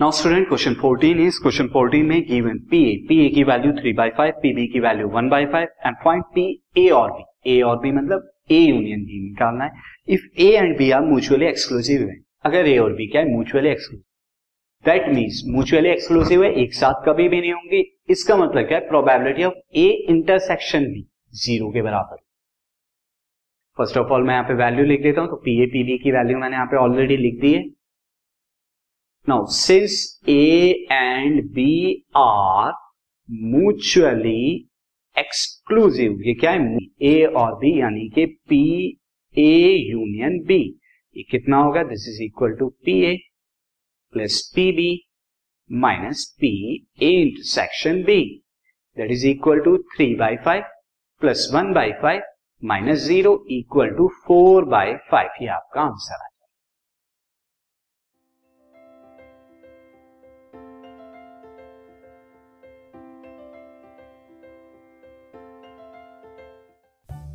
Now student question 14 is question 14 में given P A P A की value three by five P B की value one by five and find P A और B ए और B मतलब A union B निकालना है। If A and B are mutually exclusive है, अगर A और बी क्या है? Mutually exclusive that means mutually exclusive है, एक साथ कभी भी नहीं होंगे। इसका मतलब क्या है? Probability of A intersection B zero के बराबर। फ़र्स्ट ऑफ़ ऑल मैं यहाँ पे वैल्यू लिख देता हूँ तो पी ए पी बी की वैल्यू मैंने यहाँ पे ऑलरेडी लिख दी है। Now since A and B are mutually exclusive ये क्या है? ए और बी यानी कि पी ए यूनियन बी ये कितना होगा? This is equal to P A plus P B minus P A intersection B that is equal to three by five plus one by five minus zero equal to four by five ये आपका answer है